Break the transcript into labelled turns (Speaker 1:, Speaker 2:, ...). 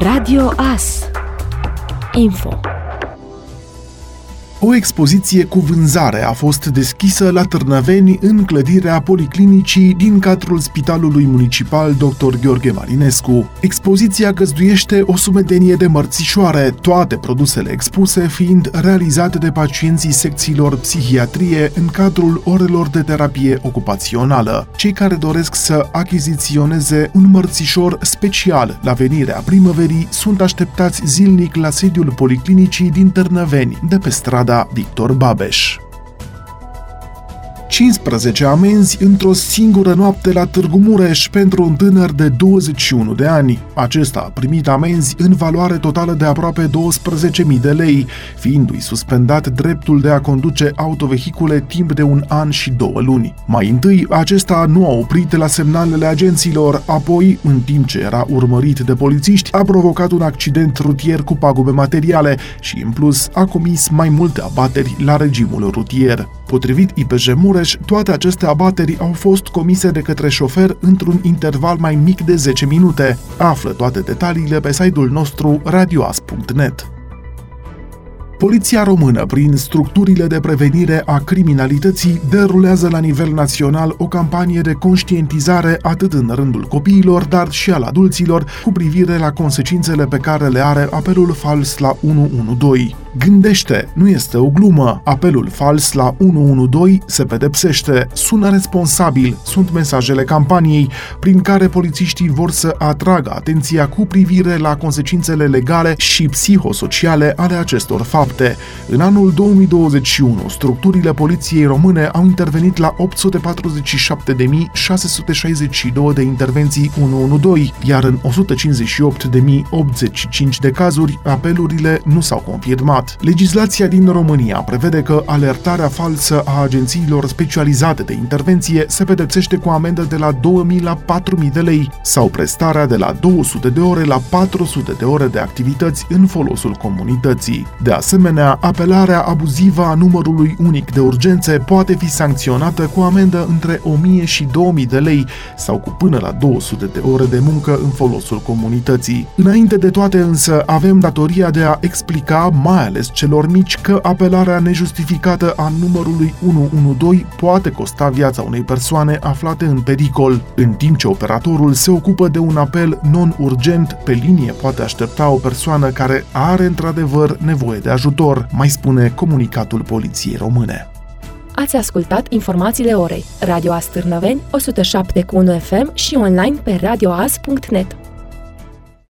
Speaker 1: Radio AS Info
Speaker 2: o expoziție cu vânzare a fost deschisă la Târnăveni în clădirea policlinicii din cadrul Spitalului Municipal Dr. Gheorghe Marinescu. Expoziția găzduiește o sumedenie de mărțișoare, toate produsele expuse fiind realizate de pacienții secțiilor psihiatrie în cadrul orelor de terapie ocupațională. Cei care doresc să achiziționeze un mărțișor special la venirea primăverii sunt așteptați zilnic la sediul policlinicii din Târnăveni, de pe stradă strada Victor Babeș. 15 amenzi într-o singură noapte la Târgu Mureș pentru un tânăr de 21 de ani. Acesta a primit amenzi în valoare totală de aproape 12.000 de lei, fiindu-i suspendat dreptul de a conduce autovehicule timp de un an și două luni. Mai întâi, acesta nu a oprit la semnalele agenților, apoi, în timp ce era urmărit de polițiști, a provocat un accident rutier cu pagube materiale și, în plus, a comis mai multe abateri la regimul rutier. Potrivit IPJ Mureș, toate aceste abateri au fost comise de către șofer într-un interval mai mic de 10 minute. Află toate detaliile pe site-ul nostru radioas.net. Poliția română, prin structurile de prevenire a criminalității, derulează la nivel național o campanie de conștientizare atât în rândul copiilor, dar și al adulților, cu privire la consecințele pe care le are apelul fals la 112. Gândește, nu este o glumă. Apelul fals la 112 se pedepsește, sună responsabil, sunt mesajele campaniei prin care polițiștii vor să atragă atenția cu privire la consecințele legale și psihosociale ale acestor fapte. În anul 2021, structurile poliției române au intervenit la 847.662 de intervenții 112, iar în 158.085 de cazuri, apelurile nu s-au confirmat. Legislația din România prevede că alertarea falsă a agențiilor specializate de intervenție se pedepsește cu amendă de la 2000 la 4000 de lei sau prestarea de la 200 de ore la 400 de ore de activități în folosul comunității. De asemenea, apelarea abuzivă a numărului unic de urgențe poate fi sancționată cu amendă între 1000 și 2000 de lei sau cu până la 200 de ore de muncă în folosul comunității. Înainte de toate însă, avem datoria de a explica mai ales ales celor mici că apelarea nejustificată a numărului 112 poate costa viața unei persoane aflate în pericol. În timp ce operatorul se ocupă de un apel non-urgent, pe linie poate aștepta o persoană care are într-adevăr nevoie de ajutor, mai spune comunicatul poliției române.
Speaker 1: Ați ascultat informațiile orei. Radio Astârnăveni, 107 cu 1 FM și online pe radioas.net.